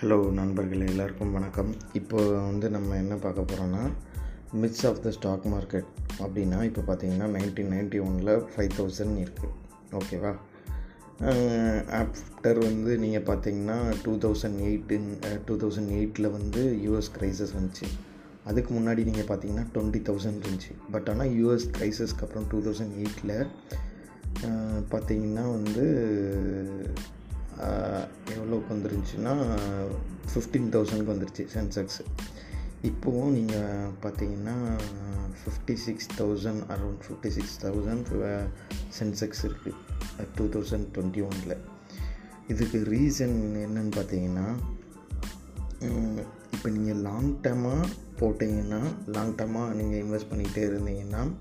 Hello நண்பர்கள் எல்லாருக்கும் வணக்கம். இப்போ வந்து நம்ம என்ன பார்க்க போகிறோன்னா midst of the stock market அப்படின்னா இப்போ பார்த்தீங்கன்னா நைன்டீன் நைன்ட்டி ஒனில் ஃபைவ் தௌசண்ட் இருக்குது ஓகேவா ஆஃப்டர் வந்து நீங்கள் பார்த்தீங்கன்னா டூ தௌசண்ட் எயிட்டின் டூ தௌசண்ட் எயிட்டில் வந்து யூஎஸ் க்ரைசஸ் வந்துச்சு. அதுக்கு முன்னாடி நீங்கள் பார்த்தீங்கன்னா டுவெண்ட்டி தௌசண்ட் இருந்துச்சு. பட் ஆனால் யூஎஸ் க்ரைசஸ்க்கு அப்புறம் டூ தௌசண்ட் எயிட்டில் பார்த்தீங்கன்னா வந்து எவ்வளோக்கு வந்துருந்துச்சுன்னா ஃபிஃப்டீன் தௌசண்ட்க்கு வந்துருச்சு சென்செக்ஸ் இப்போவும் நீங்கள் பார்த்தீங்கன்னா fifty six thousand around fifty six thousand Sensex இருக்குது டூ தௌசண்ட் டுவெண்ட்டி ஒனில் இதுக்கு ரீசன் என்னன்னு பார்த்தீங்கன்னா இப்போ நீங்கள் லாங் டேர்மாக போட்டிங்கன்னா லாங் டேர்மாக நீங்கள் இன்வெஸ்ட் பண்ணிகிட்டே இருந்தீங்கன்னா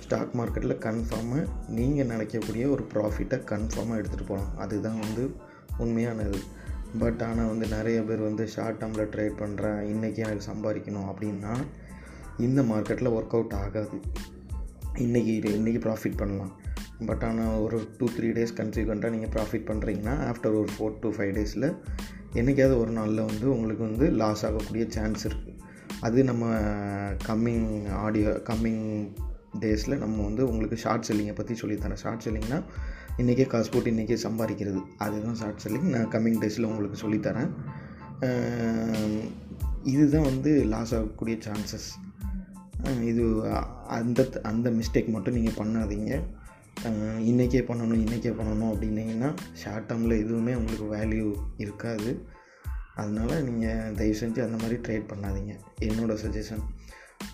ஸ்டாக் மார்க்கெட்டில் கன்ஃபார்மாக நீங்கள் நினைக்கக்கூடிய ஒரு ப்ராஃபிட்டை கன்ஃபார்மாக எடுத்துகிட்டு போகலாம். அதுதான் வந்து உண்மையானது பட் ஆனால் வந்து நிறைய பேர் வந்து ஷார்ட் டேர்மில் ட்ரேட் பண்ணுறேன் இன்றைக்கி எனக்கு சம்பாதிக்கணும் அப்படின்னா இந்த மார்க்கெட்டில் ஒர்க் அவுட் ஆகாது. இன்றைக்கி இன்றைக்கி ப்ராஃபிட் பண்ணலாம். பட் ஆனால் ஒரு டூ த்ரீ டேஸ் கன்சிக்வெண்ட்டாக நீங்கள் ப்ராஃபிட் பண்ணுறீங்கன்னா ஆஃப்டர் ஒரு ஃபோர் டு ஃபைவ் டேஸில் என்றைக்காவது ஒரு நாளில் வந்து உங்களுக்கு வந்து லாஸ் ஆகக்கூடிய சான்ஸ் இருக்குது அது நம்ம கம்மிங் ஆடியோ கம்மிங் டேஸில் நம்ம வந்து உங்களுக்கு ஷார்ட் செல்லிங்கை பற்றி சொல்லித்தரேன் ஷார்ட் செல்லிங்னால் இன்றைக்கே காசு போட்டு இன்றைக்கே சம்பாதிக்கிறது. அதுதான் ஷார்ட் செல்லிங் நான் கம்மிங் டேஸில் உங்களுக்கு சொல்லித்தரேன். இதுதான் வந்து லாஸ் ஆகக்கூடிய சான்சஸ் இது அந்த அந்த மிஸ்டேக் மட்டும் நீங்கள் பண்ணாதீங்க. இன்றைக்கே பண்ணணும் இன்றைக்கே பண்ணணும் அப்படின்னீங்கன்னா ஷார்ட் டேர்மில் எதுவுமே உங்களுக்கு வேல்யூ இருக்காது. அதனால் நீங்கள் தயவு செஞ்சு அந்த மாதிரி ட்ரேட் பண்ணாதீங்க. என்னோடய சஜஷன்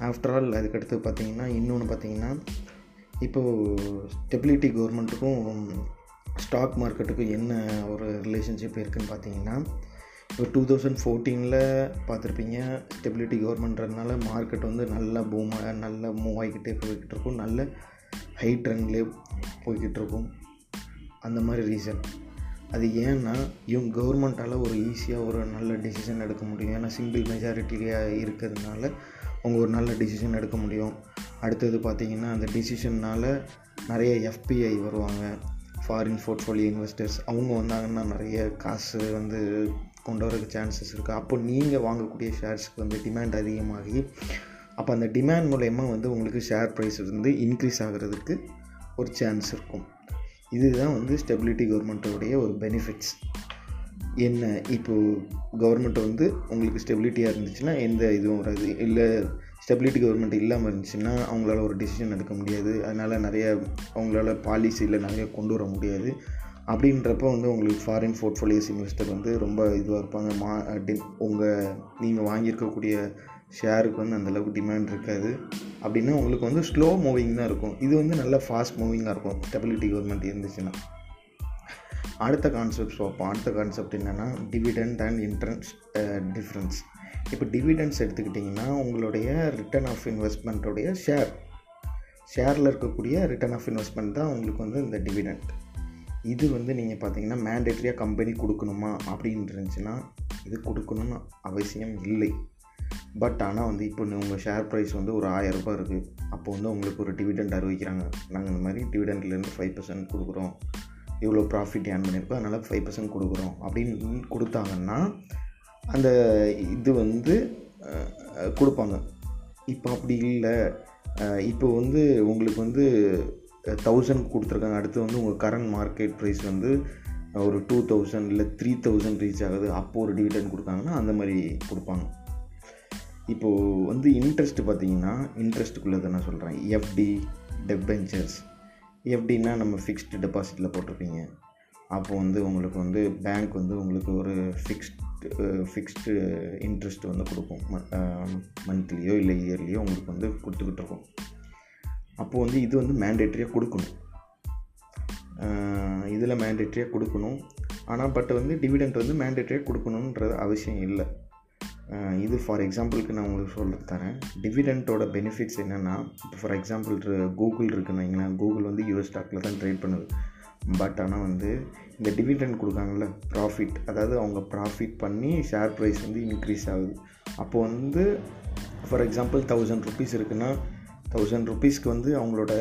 ஆஃப்டர் ஆல் அதுக்கடுத்து பார்த்தீங்கன்னா இன்னொன்று பார்த்தீங்கன்னா இப்போது ஸ்டெபிலிட்டி கவர்மெண்ட்டுக்கும் ஸ்டாக் மார்க்கெட்டுக்கும் என்ன ஒரு ரிலேஷன்ஷிப் இருக்குதுன்னு பார்த்தீங்கன்னா இப்போ டூ தௌசண்ட் ஃபோர்டீனில் பார்த்துருப்பீங்க ஸ்டெபிலிட்டி கவர்மெண்ட்றதுனால மார்க்கெட் வந்து நல்லா பூமாக நல்லா மூவ் ஆகிக்கிட்டே போய்கிட்டு இருக்கும். நல்ல ஹை ட்ரெண்ட்லேயே போய்கிட்டு இருக்கும். அந்த மாதிரி ரீசன் அது ஏன்னா இவங்க கவர்மெண்ட்டால் ஒரு ஈஸியாக ஒரு நல்ல டிசிஷன் எடுக்க முடியும். ஏன்னா சிங்கிள் மெஜாரிட்டியாக இருக்கிறதுனால அவங்க ஒரு நல்ல டிசிஷன் எடுக்க முடியும். அடுத்தது பார்த்திங்கன்னா அந்த டிசிஷன்னால் நிறைய எஃபிஐ வருவாங்க. ஃபாரின் போர்ட்ஃபோலியோ இன்வெஸ்டர்ஸ் அவங்க வந்தாங்கன்னா நிறைய காசு வந்து கொண்டு வரக்கு சான்சஸ் இருக்குது அப்போ நீங்கள் வாங்கக்கூடிய ஷேர்ஸ்க்கு வந்து டிமாண்ட் அதிகமாகி அப்போ அந்த டிமாண்ட் மூலயமா வந்து உங்களுக்கு ஷேர் ப்ரைஸ் வந்து இன்க்ரீஸ் ஆகிறதுக்கு ஒரு சான்ஸ் இருக்கும். இதுதான் வந்து ஸ்டெபிலிட்டி கவர்மெண்ட்டோடைய ஒரு பெனிஃபிட்ஸ் என்ன இப்போது கவர்மெண்ட் வந்து உங்களுக்கு ஸ்டெபிலிட்டியாக இருந்துச்சுன்னா எந்த இதுவும் வராது. இல்லை ஸ்டெபிலிட்டி கவர்மெண்ட் இல்லாமல் இருந்துச்சுன்னா அவங்களால ஒரு டிசிஷன் எடுக்க முடியாது. அதனால் நிறைய அவங்களால பாலிசியில் நிறைய கொண்டு வர முடியாது. அப்படின்றப்போ வந்து உங்களுக்கு ஃபாரின் போர்ட்ஃபோலியோஸ் இன்வெஸ்டர் வந்து ரொம்ப இதுவாக இருப்பாங்க. மா உங்கள் நீங்கள் வாங்கியிருக்கக்கூடிய ஷேருக்கு வந்து அந்தளவுக்கு டிமாண்ட் இருக்காது. அப்படின்னா உங்களுக்கு வந்து ஸ்லோ மூவிங் தான் இருக்கும். இது வந்து நல்லா ஃபாஸ்ட் மூவிங்காக இருக்கும். ஸ்டெபிலிட்டி கவர்மெண்ட் இருந்துச்சுன்னா. அடுத்த கான்செப்ட் பார்ப்போம். அடுத்த கான்செப்ட் என்னென்னா டிவிடெண்ட் அண்ட் இன்ட்ரெஸ்ட் டிஃப்ரென்ஸ் இப்போ டிவிடெண்ட்ஸ் எடுத்துக்கிட்டிங்கன்னா உங்களுடைய ரிட்டர்ன் ஆஃப் இன்வெஸ்ட்மெண்ட்டோடைய ஷேர் ஷேரில் இருக்கக்கூடிய ரிட்டர்ன் ஆஃப் இன்வெஸ்ட்மெண்ட் தான் உங்களுக்கு வந்து இந்த டிவிடெண்ட் இது வந்து நீங்கள் பார்த்தீங்கன்னா மேண்டேட்ரியாக கம்பெனி கொடுக்கணுமா அப்படின்னு இருந்துச்சுன்னா இது கொடுக்கணும்னு அவசியம் இல்லை. பட் ஆனால் வந்து இப்போ உங்கள் ஷேர் ப்ரைஸ் வந்து ஒரு ஆயரரூபா இருக்குது அப்போ வந்து உங்களுக்கு ஒரு டிவிடெண்ட் அறிவிக்கிறாங்க. நாங்கள் இந்த மாதிரி டிவிடெண்ட்லேருந்து ஃபைவ் பர்சன்ட் கொடுக்குறோம். இவ்வளோ ப்ராஃபிட் ஏர்ன் பண்ணியிருக்கோம் அதனால் ஃபைவ் பர்சன்ட் கொடுக்குறோம் அப்படின்னு கொடுத்தாங்கன்னா அந்த இது வந்து கொடுப்பாங்க. இப்போ அப்படி இல்லை. இப்போ வந்து உங்களுக்கு வந்து தௌசண்ட் கொடுத்துருக்காங்க. அடுத்து வந்து உங்கள் கரண்ட் மார்க்கெட் ப்ரைஸ் வந்து ஒரு டூ தௌசண்ட் இல்லை த்ரீ தௌசண்ட் ரீச் ஆகுது. அப்போது ஒரு டிவிடன் கொடுத்தாங்கன்னா அந்த மாதிரி கொடுப்பாங்க. இப்போது வந்து இன்ட்ரெஸ்ட் பார்த்தீங்கன்னா இன்ட்ரெஸ்ட்டுக்குள்ளே தான் நான் சொல்கிறேன் எஃப்டி டெபென்ச்சர்ஸ் எப்படின்னா நம்ம ஃபிக்ஸ்டு டெபாசிட்டில் போட்டிருப்பீங்க. அப்போது வந்து உங்களுக்கு வந்து பேங்க் வந்து உங்களுக்கு ஒரு ஃபிக்ஸ்டு ஃபிக்ஸ்டு இன்ட்ரெஸ்ட் வந்து கொடுக்கும். மந்த்லியோ இல்லை இயர்லியோ உங்களுக்கு வந்து கொடுத்துக்கிட்டு இருக்கும். அப்போது வந்து இது வந்து மேண்டேட்ரியாக கொடுக்கணும். இதில் மேண்டேட்ரியாக கொடுக்கணும். ஆனால் பட் வந்து டிவிடெண்ட் வந்து மேண்டேட்ரியாக கொடுக்கணுன்றது அவசியம் இல்லை. இது ஃபார் எக்ஸாம்பிளுக்கு நான் உங்களுக்கு சொல்ல தரேன். டிவிடெண்ட்டோட பெனிஃபிட்ஸ் என்னென்னா இப்போ ஃபார் எக்ஸாம்பிள் கூகுள் இருக்குன்னு வைங்களேன். கூகுள் வந்து யூஎஸ் ஸ்டாக்கில் தான் ட்ரேட் பண்ணுது. பட் ஆனால் வந்து இந்த டிவிடெண்ட் கொடுக்காங்கல்ல ப்ராஃபிட் அதாவது அவங்க ப்ராஃபிட் பண்ணி ஷேர் ப்ரைஸ் வந்து இன்க்ரீஸ் ஆகுது. அப்போது வந்து ஃபார் எக்ஸாம்பிள் தௌசண்ட் ருபீஸ் இருக்குன்னா தௌசண்ட் ருபீஸ்க்கு வந்து அவங்களோட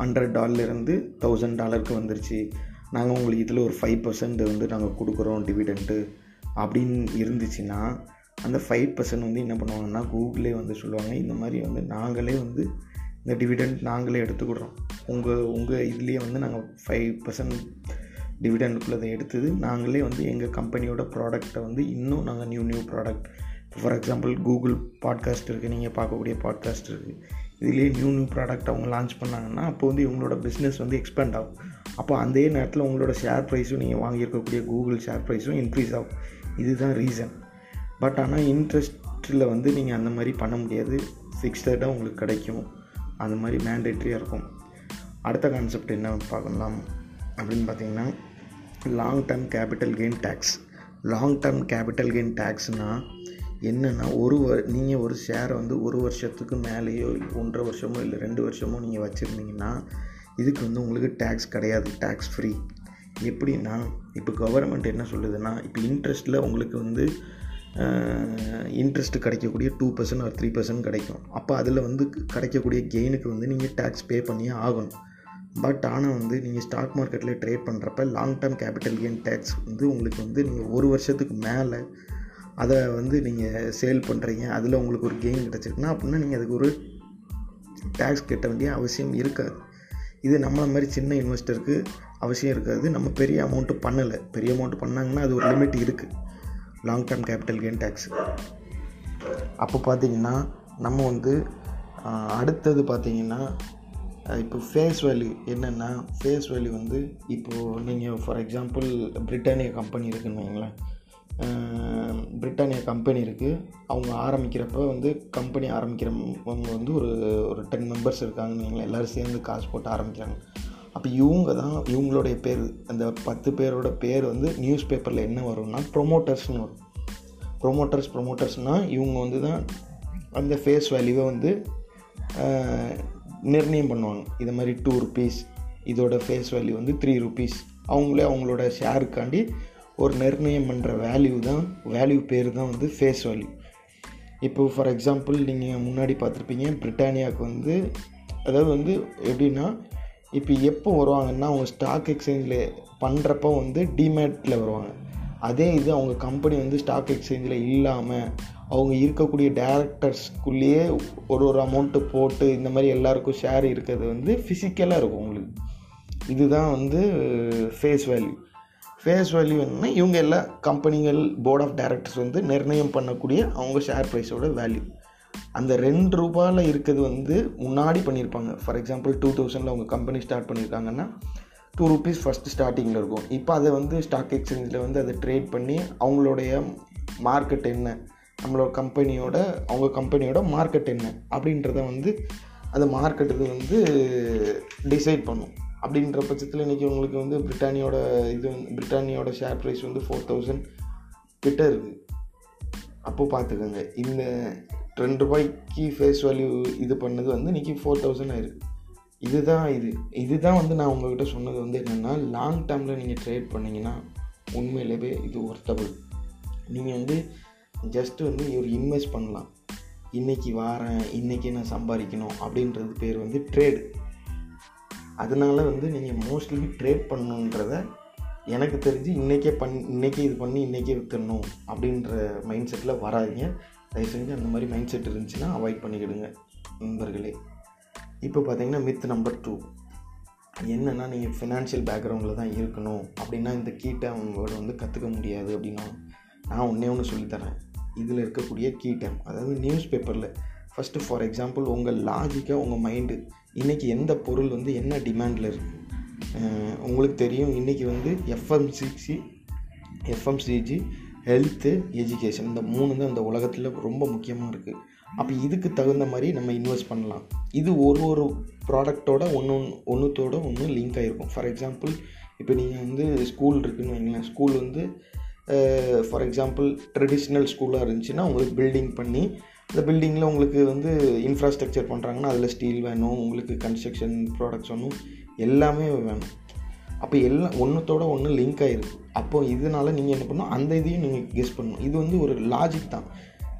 ஹண்ட்ரட் டாலர்லேருந்து தௌசண்ட் டாலருக்கு வந்துருச்சு. நாங்கள் உங்களுக்கு இதில் ஒரு ஃபைவ் பர்சன்ட் வந்து நாங்கள் கொடுக்குறோம் டிவிடெண்ட்டு அப்படின்னு இருந்துச்சுன்னா அந்த ஃபைவ் பர்சன்ட் வந்து என்ன பண்ணுவாங்கன்னா கூகுளே வந்து சொல்லுவாங்க. இந்த மாதிரி வந்து நாங்களே வந்து இந்த டிவிடெண்ட் நாங்களே எடுத்துக்கிடுறோம். உங்கள் உங்கள் இதுலேயே வந்து நாங்கள் ஃபைவ் பர்சன்ட் டிவிடெண்டுக்குள்ளதை எடுத்தது நாங்களே வந்து எங்கள் கம்பெனியோட ப்ராடக்டை வந்து இன்னும் நாங்கள் new new product for example Google podcast இருக்குது நீங்கள் பார்க்கக்கூடிய பாட்காஸ்ட் இருக்குது இதுலேயே நியூ நியூ ப்ராடக்ட் அவங்க லான்ச் பண்ணாங்கன்னா அப்போ வந்து இவங்களோட பிஸ்னஸ் வந்து எக்ஸ்பேண்ட் ஆகும். அப்போ அதே நேரத்தில் உங்களோட ஷேர் ப்ரைஸும் நீங்கள் வாங்கியிருக்கக்கூடிய கூகுள் ஷேர் ப்ரைஸும் இன்க்ரீஸ் ஆகும். இதுதான் ரீசன் பட் ஆனால் இன்ட்ரெஸ்ட்டில் வந்து நீங்கள் அந்த மாதிரி பண்ண முடியாது. ஃபிக்ஸ்டாக உங்களுக்கு கிடைக்கும். அந்த மாதிரி மேண்டேட்ரியாக இருக்கும். அடுத்த கான்செப்ட் என்ன பார்க்கலாம்? அப்படின்னு பார்த்தீங்கன்னா long term capital gain tax long term capital gain டேக்ஸ்னால் என்னென்னா ஒரு நீங்கள் ஒரு ஷேரை வந்து ஒரு வருஷத்துக்கு மேலேயோ ஒன்றரை வருஷமோ இல்லை ரெண்டு வருஷமோ நீங்கள் வச்சுருந்தீங்கன்னா இதுக்கு வந்து உங்களுக்கு டேக்ஸ் கிடையாது. டேக்ஸ் ஃப்ரீ எப்படின்னா இப்போ கவர்மெண்ட் என்ன சொல்லுதுன்னா இப்போ இன்ட்ரெஸ்ட்டில் உங்களுக்கு வந்து இன்ட்ரெஸ்ட் கிடைக்கக்கூடிய two percent or three percent கிடைக்கும். அப்போ அதில் வந்து கிடைக்கக்கூடிய கெயினுக்கு வந்து நீங்கள் டேக்ஸ் பே பண்ணியே ஆகணும். பட் ஆனால் வந்து நீங்கள் ஸ்டாக் மார்க்கெட்டில் ட்ரேட் பண்ணுறப்ப long term capital gain tax வந்து உங்களுக்கு வந்து நீங்கள் ஒரு வருஷத்துக்கு மேலே அதை வந்து நீங்கள் சேல் பண்ணுறீங்க அதில் உங்களுக்கு ஒரு கெயின் கிடச்சிருக்குன்னா அப்படின்னா நீங்கள் அதுக்கு ஒரு டேக்ஸ் கட்ட வேண்டிய அவசியம் இருக்காது. இது நம்மளை மாதிரி சின்ன இன்வெஸ்டருக்கு அவசியம் இருக்காது. நம்ம பெரிய அமௌண்ட்டு பண்ணலை. பெரிய அமௌண்ட்டு பண்ணாங்கன்னா அது ஒரு லிமிட் இருக்குது long term capital gain tax அப்போ பார்த்தீங்கன்னா நம்ம வந்து அடுத்தது பார்த்தீங்கன்னா இப்போ ஃபேஸ் வேல்யூ என்னென்னா ஃபேஸ் வேல்யூ வந்து இப்போது நீங்கள் ஃபார் எக்ஸாம்பிள் பிரிட்டானியா கம்பெனி இருக்குன்னு வைங்களேன் பிரிட்டானியா கம்பெனி இருக்குது அவங்க ஆரம்பிக்கிறப்ப வந்து கம்பெனி ஆரம்பிக்கிறவங்க வந்து ஒரு ஒரு டென் மெம்பர்ஸ் இருக்காங்கன்னு வைங்களேன் எல்லோரும் சேர்ந்து காசு போட்டு ஆரம்பிக்கிறாங்க. அப்போ இவங்க தான் இவங்களுடைய பேர் அந்த பத்து பேரோட பேர் வந்து நியூஸ் பேப்பரில் என்ன வரும்னா ப்ரொமோட்டர்ஸ்னு வரும். ப்ரொமோட்டர்ஸ் ப்ரொமோட்டர்ஸ்னால் இவங்க வந்து தான் அந்த ஃபேஸ் வேல்யூவை வந்து நிர்ணயம் பண்ணுவாங்க. இது மாதிரி டூ ருபீஸ் இதோட ஃபேஸ் வேல்யூ வந்து த்ரீ ருபீஸ் அவங்களே அவங்களோட ஷேருக்காண்டி ஒரு நிர்ணயம் பண்ணுற வேல்யூ தான் வேல்யூ பேர் தான் வந்து ஃபேஸ் வேல்யூ இப்போ ஃபார் எக்ஸாம்பிள் நீங்கள் முன்னாடி பார்த்துருப்பீங்க பிரிட்டானியாவுக்கு வந்து அதாவது வந்து எப்படின்னா இப்போ எப்போ வருவாங்கன்னா அவங்க ஸ்டாக் எக்ஸ்சேஞ்சில் பண்ணுறப்போ வந்து டிமேட்டில் வருவாங்க. அதே இது அவங்க கம்பெனி வந்து ஸ்டாக் எக்ஸ்சேஞ்சில் இல்லாமல் அவங்க இருக்கக்கூடிய டேரக்டர்ஸ்குள்ளேயே ஒரு ஒரு அமௌண்ட்டு போட்டு இந்த மாதிரி எல்லாருக்கும் ஷேர் இருக்கிறது வந்து ஃபிசிக்கலாக இருக்கும் உங்களுக்கு. இதுதான் வந்து ஃபேஸ் வேல்யூ ஃபேஸ் வேல்யூ என்னன்னா இவங்க எல்லா கம்பெனிகள் போர்ட் ஆஃப் டைரக்டர்ஸ் வந்து நிர்ணயம் பண்ணக்கூடிய அவங்க ஷேர் ப்ரைஸோட வேல்யூ அந்த ரெண்டு ரூபாயில் இருக்கிறது வந்து முன்னாடி பண்ணியிருப்பாங்க. ஃபார் எக்ஸாம்பிள் டூ தௌசண்டில் அவங்க கம்பெனி ஸ்டார்ட் பண்ணியிருக்காங்கன்னா டூ ருபீஸ் ஃபஸ்ட்டு ஸ்டார்டிங்கில் இருக்கும். இப்போ அதை வந்து ஸ்டாக் எக்ஸ்சேஞ்சில் வந்து அதை ட்ரேட் பண்ணி அவங்களுடைய மார்க்கெட் என்ன? நம்மளோட கம்பெனியோட அவங்க கம்பெனியோட மார்க்கெட் என்ன? அப்படின்றத வந்து அந்த மார்க்கெட் இது வந்து டிசைட் பண்ணும். அப்படின்ற பட்சத்தில் இன்றைக்கி உங்களுக்கு வந்து பிரிட்டானியோட இது வந்து பிரிட்டானியோட ஷேர் ப்ரைஸ் வந்து ஃபோர் தௌசண்ட் கிட்ட இருக்குது அப்போது பார்த்துக்கோங்க. இந்த ரெண்டு ரூபாய்க்கு ஃபேஸ் வேல்யூ இது பண்ணது வந்து இன்றைக்கி ஃபோர் தௌசண்ட் ஆயிருக்கு இதுதான் இது. இதுதான் வந்து நான் உங்கள்கிட்ட சொன்னது வந்து என்னென்னா லாங் டேர்மில் நீங்கள் ட்ரேட் பண்ணிங்கன்னா உண்மையிலேயே இது ஒர்த்தபிள் நீங்கள் வந்து ஜஸ்ட்டு வந்து ஒரு இன்வெஸ்ட் பண்ணலாம். இன்றைக்கி வாரேன் இன்றைக்கி நான் சம்பாதிக்கணும் அப்படின்றது பேர் வந்து ட்ரேடு அதனால் வந்து நீங்கள் மோஸ்ட்லி ட்ரேட் பண்ணணுன்றத எனக்கு தெரிஞ்சு இன்றைக்கே பண் இன்றைக்கி இது பண்ணி இன்றைக்கே விற்றுணும் அப்படின்ற மைண்ட் செட்டில் வராதிங்க. தயவு செஞ்சு அந்த மாதிரி மைண்ட் செட் இருந்துச்சுன்னா அவாய்ட் பண்ணிக்கிடுங்க நண்பர்களே. இப்போ பார்த்தீங்கன்னா மித் நம்பர் டூ என்னென்னா நீங்கள் ஃபினான்ஷியல் பேக்ரவுண்டில் தான் இருக்கணும். அப்படின்னா இந்த கீ டேம் வேர்டு வந்து கற்றுக்க முடியாது அப்படின்னா நான் ஒன்றே ஒன்று சொல்லித்தரேன். இதில் இருக்கக்கூடிய கீ டேம் அதாவது நியூஸ் பேப்பரில் ஃபஸ்ட்டு ஃபார் எக்ஸாம்பிள் உங்கள் லாஜிக்காக உங்கள் மைண்டு இன்றைக்கி எந்த பொருள் வந்து என்ன டிமாண்டில் இருக்குது உங்களுக்கு தெரியும் இன்றைக்கி வந்து எஃப்எம்சிசி எஃப்எம்சிஜி ஹெல்த்து எஜுகேஷன் இந்த மூணு தான் இந்த உலகத்தில் ரொம்ப முக்கியமாக இருக்குது அப்போ இதுக்கு தகுந்த மாதிரி நம்ம இன்வெஸ்ட் பண்ணலாம். இது ஒரு ஒரு ப்ராடக்டோட ஒன்று ஒன்றுத்தோட ஒன்று லிங்க் ஆகிருக்கும் ஃபார் எக்ஸாம்பிள் இப்போ நீங்கள் வந்து ஸ்கூல் இருக்குதுன்னு வைங்களேன். ஸ்கூல் வந்து ஃபார் எக்ஸாம்பிள் ட்ரெடிஷ்னல் ஸ்கூலாக இருந்துச்சுன்னா உங்களுக்கு பில்டிங் பண்ணி அந்த பில்டிங்கில் உங்களுக்கு வந்து இன்ஃப்ராஸ்ட்ரக்சர் பண்ணுறாங்கன்னா அதில் ஸ்டீல் வேணும் உங்களுக்கு கன்ஸ்ட்ரக்ஷன் ப்ராடக்ட்ஸ் வேணும் எல்லாமே வேணும். அப்போ எல்லாம் ஒன்றுத்தோட ஒன்று லிங்க் ஆகிருக்கு அப்போது இதனால் நீங்கள் என்ன பண்ணணும்? அந்த இதையும் நீங்கள் கெஸ் பண்ணணும். இது வந்து ஒரு லாஜிக் தான்.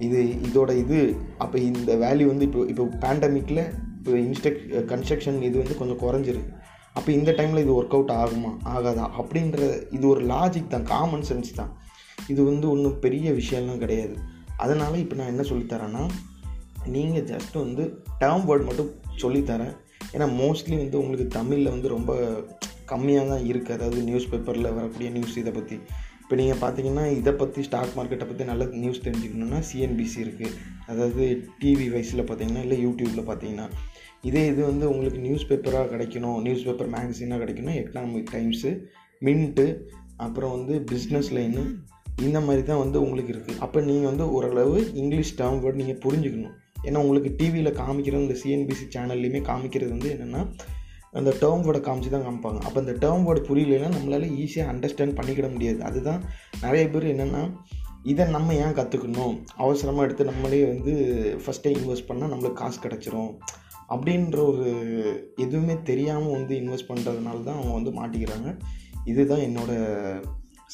இது இதோட இது அப்போ இந்த வேல்யூ வந்து இப்போ இப்போ பேண்டமிக்கில் இப்போ இன்ஸ்ட்ரக் கன்ஸ்ட்ரக்ஷன் இது வந்து கொஞ்சம் குறைஞ்சிருக்கு அப்போ இந்த டைமில் இது ஒர்க் அவுட் ஆகுமா? ஆகாதா? அப்படின்ற இது ஒரு லாஜிக் தான். காமன் சென்ஸ் தான். இது வந்து ஒன்றும் பெரிய விஷயம்லாம் கிடையாது. அதனால் இப்போ நான் என்ன சொல்லித்தரேன்னா நீங்கள் ஜஸ்ட் வந்து டேர்ம் வேர்ட் மட்டும் சொல்லித்தரேன் ஏன்னா மோஸ்ட்லி வந்து உங்களுக்கு தமிழில் வந்து ரொம்ப கம்மியாக தான் இருக்குது அதாவது நியூஸ் பேப்பரில் வரக்கூடிய நியூஸ் இதை பற்றி இப்போ நீங்கள் பார்த்தீங்கன்னா இதை பற்றி ஸ்டாக் மார்க்கெட்டை பற்றி நல்ல நியூஸ் தெரிஞ்சுக்கணுன்னா சிஎன்பிசி இருக்குது அதாவது டிவி வைஸில் பார்த்தீங்கன்னா இல்லை யூடியூப்பில் பார்த்தீங்கன்னா இதே இது வந்து உங்களுக்கு நியூஸ் பேப்பராக கிடைக்கணும். நியூஸ் பேப்பர் மேகசினாக கிடைக்கணும் எக்கனாமிக் டைம்ஸு மின்ட்டு அப்புறம் வந்து பிஸ்னஸ் லைனு இந்த மாதிரி தான் வந்து உங்களுக்கு இருக்குது அப்போ நீங்கள் வந்து ஓரளவு இங்கிலீஷ் டேர்ம் வேர்டு நீங்கள் புரிஞ்சுக்கணும். ஏன்னா உங்களுக்கு டிவியில் காமிக்கிறது இந்த சிஎன்பிசி சேனல்லையுமே காமிக்கிறது வந்து என்னென்னா அந்த டேர்ம் வேர்டை காமிச்சு தான் காமிப்பாங்க. அப்போ அந்த டேர்ம் வேர்டு புரியலைன்னா நம்மளால் ஈஸியாக அண்டர்ஸ்டாண்ட் பண்ணிக்கிட முடியாது. அதுதான் நிறைய பேர் என்னென்னா இதை நம்ம ஏன் கற்றுக்கணும் அவசரமாக எடுத்து நம்மளே வந்து ஃபஸ்ட்டே இன்வெஸ்ட் பண்ணால் நம்மளுக்கு காசு கிடச்சிரும். அப்படின்ற ஒரு எதுவுமே தெரியாமல் வந்து இன்வெஸ்ட் பண்ணுறதுனால தான் அவங்க வந்து மாட்டிக்கிறாங்க. இதுதான் என்னோடய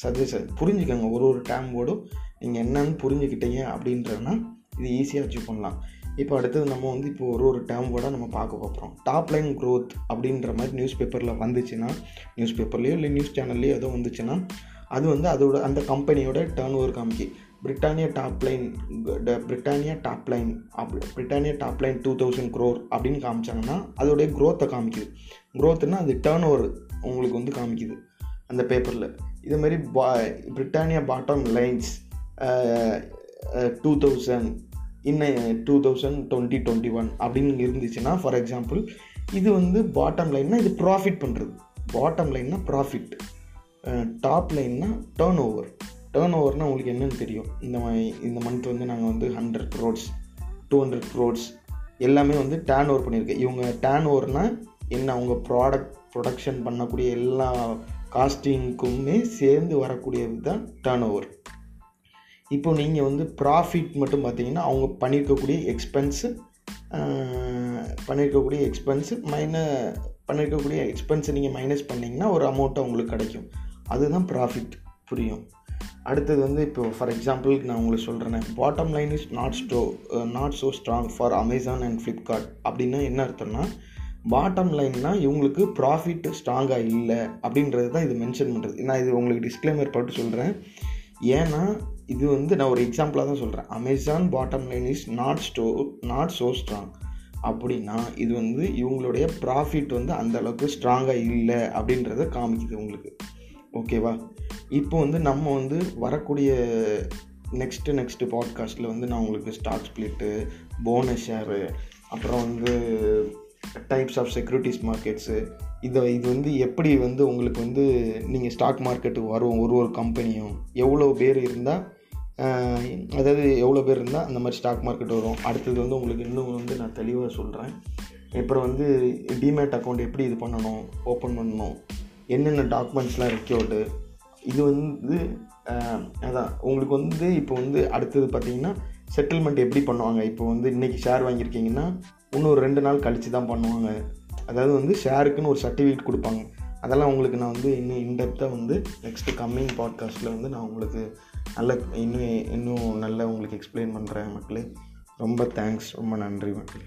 சஜஷன் புரிஞ்சுக்கோங்க ஒரு ஒரு டேம் வேர்டும் நீங்கள் என்னன்னு புரிஞ்சுக்கிட்டீங்க அப்படின்றதுனா இது ஈஸியாக அச்சீவ் பண்ணலாம். இப்போ அடுத்தது நம்ம வந்து இப்போ ஒரு ஒரு டேர்ம் கூட நம்ம பார்க்க போகிறோம் டாப் லைன் க்ரோத் அப்படின்ற மாதிரி நியூஸ் பேப்பரில் வந்துச்சுன்னா நியூஸ் பேப்பர்லேயோ இல்லை நியூஸ் சேனல்லையோ ஏதோ வந்துச்சுன்னா அது வந்து அதோட அந்த கம்பெனியோட turn over காமிக்கி Britannia top line Britannia top line up Britannia top line two thousand crore அப்படின்னு காமிச்சாங்கன்னா அதோடைய க்ரோத்தை காமிக்குது. க்ரோத்துன்னா அது டேர்ன் ஓவர் உங்களுக்கு வந்து காமிக்குது அந்த பேப்பரில் இது மாதிரி பா Britannia bottom lines two thousand இன்னும் two thousand twenty twenty one அப்படின்னு இருந்துச்சுன்னா ஃபார் எக்ஸாம்பிள் இது வந்து பாட்டம் லைன்னா இது ப்ராஃபிட் பண்ணுறது பாட்டம் லைன்னா ப்ராஃபிட் டாப் லைன்னா டேர்ன் ஓவர் டேர்ன் ஓவர்னால் உங்களுக்கு என்னென்னு தெரியும். இந்த மாதிரி இந்த மந்த் வந்து நாங்கள் வந்து hundred crores two hundred crores எல்லாமே வந்து டேன் ஓவர் பண்ணியிருக்கேன். இவங்க டேன் ஓவர்னால் என்ன அவங்க ப்ராடக்ட் ப்ரொடக்ஷன் பண்ணக்கூடிய எல்லா காஸ்டிங்க்குமே சேர்ந்து வரக்கூடியது தான் டேர்ன் ஓவர் இப்போ நீங்கள் வந்து ப்ராஃபிட் மட்டும் பார்த்தீங்கன்னா அவங்க பண்ணியிருக்கக்கூடிய எக்ஸ்பென்ஸு பண்ணியிருக்கக்கூடிய எக்ஸ்பென்ஸு மைன பண்ணியிருக்கக்கூடிய எக்ஸ்பென்ஸை நீங்கள் மைனஸ் பண்ணிங்கன்னா ஒரு அமௌண்ட்டு உங்களுக்கு கிடைக்கும். அதுதான் ப்ராஃபிட் புரியும். அடுத்தது வந்து இப்போ ஃபார் எக்ஸாம்பிளுக்கு நான் உங்களுக்கு சொல்கிறேன் bottom line is not ஸ்டோ not so strong for Amazon and Flipkart அப்படின்னா என்ன அர்த்தம்னா பாட்டம் லைன்னால் இவங்களுக்கு ப்ராஃபிட் ஸ்ட்ராங்காக இல்லை அப்படின்றது தான் இது மென்ஷன் பண்ணுறது நான் இது உங்களுக்கு டிஸ்க்ளைமர் போட்டு சொல்கிறேன் ஏன்னா இது வந்து நான் ஒரு எக்ஸாம்பிளாக தான் சொல்கிறேன் Amazon bottom line is not ஸ்டோ not so strong அப்படின்னா இது வந்து இவங்களுடைய ப்ராஃபிட் வந்து அந்த அளவுக்கு ஸ்ட்ராங்காக இல்லை அப்படின்றத காமிக்குது உங்களுக்கு. ஓகேவா இப்போ வந்து நம்ம வந்து வரக்கூடிய நெக்ஸ்ட்டு நெக்ஸ்ட்டு பாட்காஸ்ட்டில் வந்து நான் உங்களுக்கு ஸ்டாக் ஸ்ப்ளிட்டு போனஸ் ஷேரு அப்புறம் வந்து டைப்ஸ் ஆஃப் செக்யூரிட்டிஸ் மார்க்கெட்ஸு இதை இது வந்து எப்படி வந்து உங்களுக்கு வந்து நீங்கள் ஸ்டாக் மார்க்கெட்டுக்கு வரும் ஒரு ஒரு கம்பெனியும் எவ்வளோ பேர் இருந்தால் அதாவது எவ்வளோ பேர் இருந்தால் அந்த மாதிரி ஸ்டாக் மார்க்கெட் வரும். அடுத்தது வந்து உங்களுக்கு இன்னும் வந்து நான் தெளிவாக சொல்கிறேன் அப்புறம் வந்து டிமேட் அக்கௌண்ட் எப்படி இது பண்ணணும் ஓப்பன் பண்ணணும் என்னென்ன டாக்குமெண்ட்ஸ்லாம் ரெக்யூர்டு இது வந்து அதான் உங்களுக்கு வந்து இப்போ வந்து அடுத்தது பார்த்தீங்கன்னா செட்டில்மெண்ட் எப்படி பண்ணுவாங்க? இப்போ வந்து இன்றைக்கி ஷேர் வாங்கியிருக்கீங்கன்னா இன்னும் ரெண்டு நாள் கழித்து தான் பண்ணுவாங்க. அதாவது வந்து ஷேருக்குன்னு ஒரு சர்டிஃபிகேட் கொடுப்பாங்க. அதெல்லாம் உங்களுக்கு நான் வந்து இன்னும் இன்டெப்த்தாக வந்து நெக்ஸ்ட்டு கம்மிங் பாட்காஸ்ட்டில் வந்து நான் உங்களுக்கு நல்ல இன்னும் இன்னும் நல்ல உங்களுக்கு எக்ஸ்பிளைன் பண்ணுறேன் மக்களே. ரொம்ப தேங்க்ஸ் ரொம்ப நன்றி மக்களே.